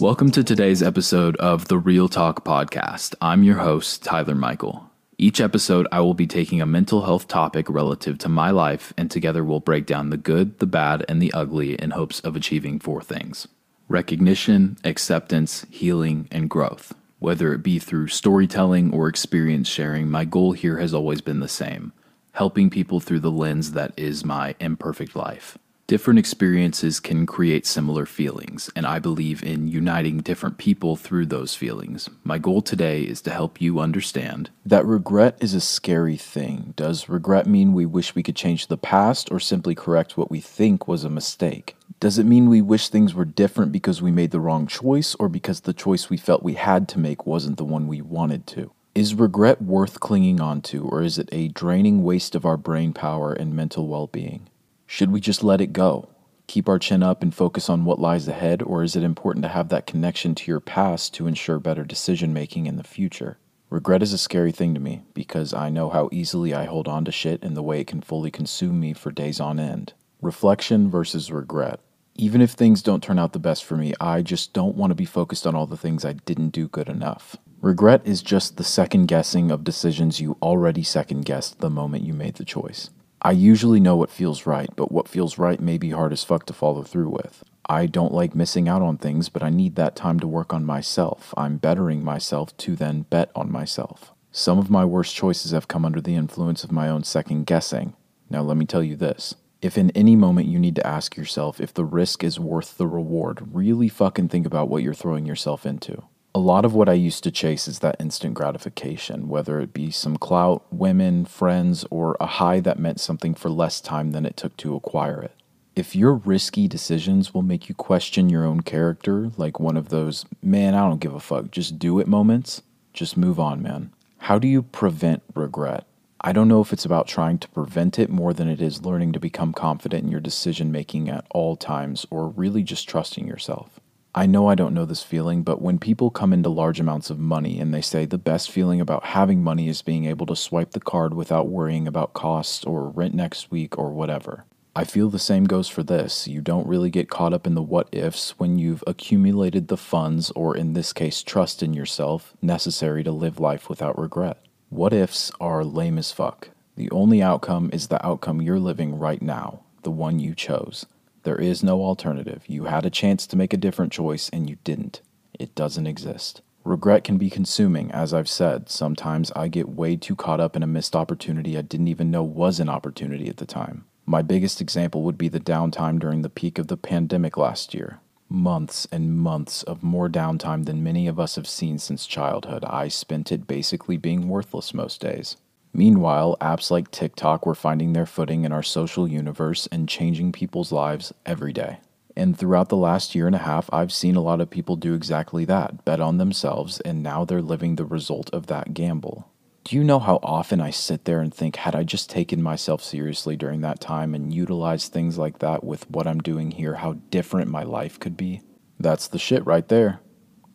Welcome to today's episode of the Real Talk Podcast. I'm your host, Tyler Michael. Each episode, I will be taking a mental health topic relative to my life, and together we'll break down the good, the bad, and the ugly in hopes of achieving four things recognition, acceptance, healing, and growth. Whether it be through storytelling or experience sharing, my goal here has always been the same helping people through the lens that is my imperfect life. Different experiences can create similar feelings, and I believe in uniting different people through those feelings. My goal today is to help you understand that regret is a scary thing. Does regret mean we wish we could change the past or simply correct what we think was a mistake? Does it mean we wish things were different because we made the wrong choice or because the choice we felt we had to make wasn't the one we wanted to? Is regret worth clinging on to, or is it a draining waste of our brain power and mental well being? Should we just let it go? Keep our chin up and focus on what lies ahead, or is it important to have that connection to your past to ensure better decision making in the future? Regret is a scary thing to me because I know how easily I hold on to shit and the way it can fully consume me for days on end. Reflection versus regret. Even if things don't turn out the best for me, I just don't want to be focused on all the things I didn't do good enough. Regret is just the second guessing of decisions you already second guessed the moment you made the choice. I usually know what feels right, but what feels right may be hard as fuck to follow through with. I don't like missing out on things, but I need that time to work on myself. I'm bettering myself to then bet on myself. Some of my worst choices have come under the influence of my own second guessing. Now, let me tell you this. If in any moment you need to ask yourself if the risk is worth the reward, really fucking think about what you're throwing yourself into a lot of what I used to chase is that instant gratification, whether it be some clout, women, friends, or a high that meant something for less time than it took to acquire it. If your risky decisions will make you question your own character, like one of those, man, I don't give a fuck, just do it moments, just move on, man. How do you prevent regret? I don't know if it's about trying to prevent it more than it is learning to become confident in your decision making at all times, or really just trusting yourself. I know I don't know this feeling, but when people come into large amounts of money and they say the best feeling about having money is being able to swipe the card without worrying about costs or rent next week or whatever. I feel the same goes for this. You don't really get caught up in the what ifs when you've accumulated the funds, or in this case, trust in yourself, necessary to live life without regret. What ifs are lame as fuck. The only outcome is the outcome you're living right now, the one you chose. There is no alternative. You had a chance to make a different choice and you didn't. It doesn't exist. Regret can be consuming, as I've said. Sometimes I get way too caught up in a missed opportunity I didn't even know was an opportunity at the time. My biggest example would be the downtime during the peak of the pandemic last year. Months and months of more downtime than many of us have seen since childhood. I spent it basically being worthless most days. Meanwhile, apps like TikTok were finding their footing in our social universe and changing people's lives every day. And throughout the last year and a half, I've seen a lot of people do exactly that bet on themselves, and now they're living the result of that gamble. Do you know how often I sit there and think, had I just taken myself seriously during that time and utilized things like that with what I'm doing here, how different my life could be? That's the shit right there.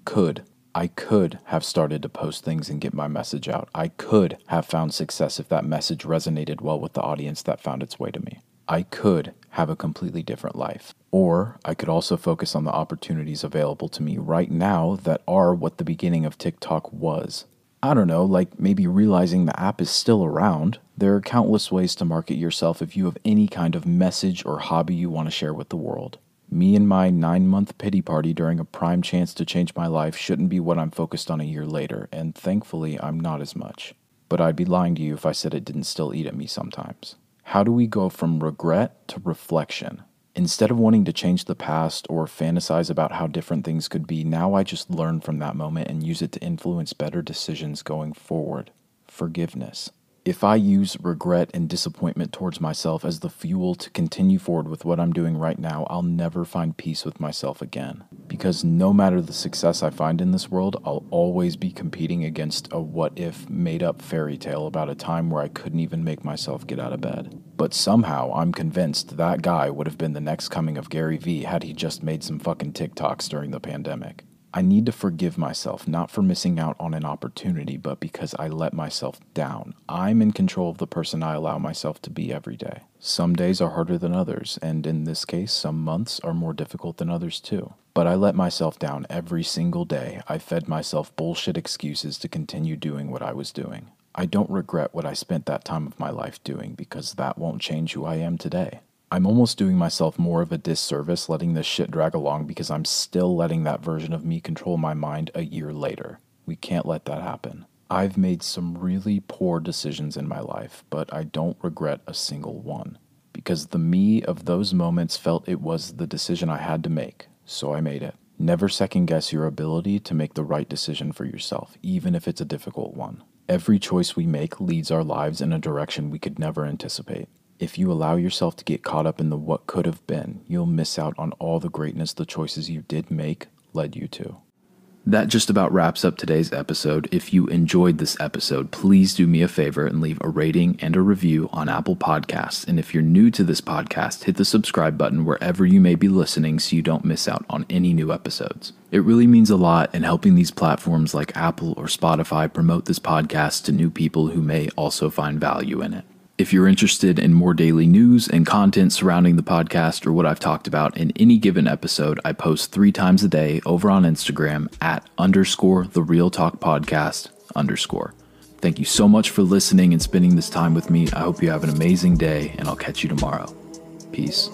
Could. I could have started to post things and get my message out. I could have found success if that message resonated well with the audience that found its way to me. I could have a completely different life. Or I could also focus on the opportunities available to me right now that are what the beginning of TikTok was. I don't know, like maybe realizing the app is still around. There are countless ways to market yourself if you have any kind of message or hobby you want to share with the world. Me and my nine month pity party during a prime chance to change my life shouldn't be what I'm focused on a year later, and thankfully I'm not as much. But I'd be lying to you if I said it didn't still eat at me sometimes. How do we go from regret to reflection? Instead of wanting to change the past or fantasize about how different things could be, now I just learn from that moment and use it to influence better decisions going forward. Forgiveness if I use regret and disappointment towards myself as the fuel to continue forward with what I'm doing right now, I'll never find peace with myself again. Because no matter the success I find in this world, I'll always be competing against a what if made up fairy tale about a time where I couldn't even make myself get out of bed. But somehow I'm convinced that guy would have been the next coming of Gary Vee had he just made some fucking TikToks during the pandemic. I need to forgive myself, not for missing out on an opportunity, but because I let myself down. I'm in control of the person I allow myself to be every day. Some days are harder than others, and in this case, some months are more difficult than others too. But I let myself down every single day. I fed myself bullshit excuses to continue doing what I was doing. I don't regret what I spent that time of my life doing because that won't change who I am today. I'm almost doing myself more of a disservice letting this shit drag along because I'm still letting that version of me control my mind a year later. We can't let that happen. I've made some really poor decisions in my life, but I don't regret a single one. Because the me of those moments felt it was the decision I had to make, so I made it. Never second guess your ability to make the right decision for yourself, even if it's a difficult one. Every choice we make leads our lives in a direction we could never anticipate. If you allow yourself to get caught up in the what could have been, you'll miss out on all the greatness the choices you did make led you to. That just about wraps up today's episode. If you enjoyed this episode, please do me a favor and leave a rating and a review on Apple Podcasts. And if you're new to this podcast, hit the subscribe button wherever you may be listening so you don't miss out on any new episodes. It really means a lot in helping these platforms like Apple or Spotify promote this podcast to new people who may also find value in it. If you're interested in more daily news and content surrounding the podcast or what I've talked about in any given episode, I post three times a day over on Instagram at underscore the real talk podcast underscore. Thank you so much for listening and spending this time with me. I hope you have an amazing day, and I'll catch you tomorrow. Peace.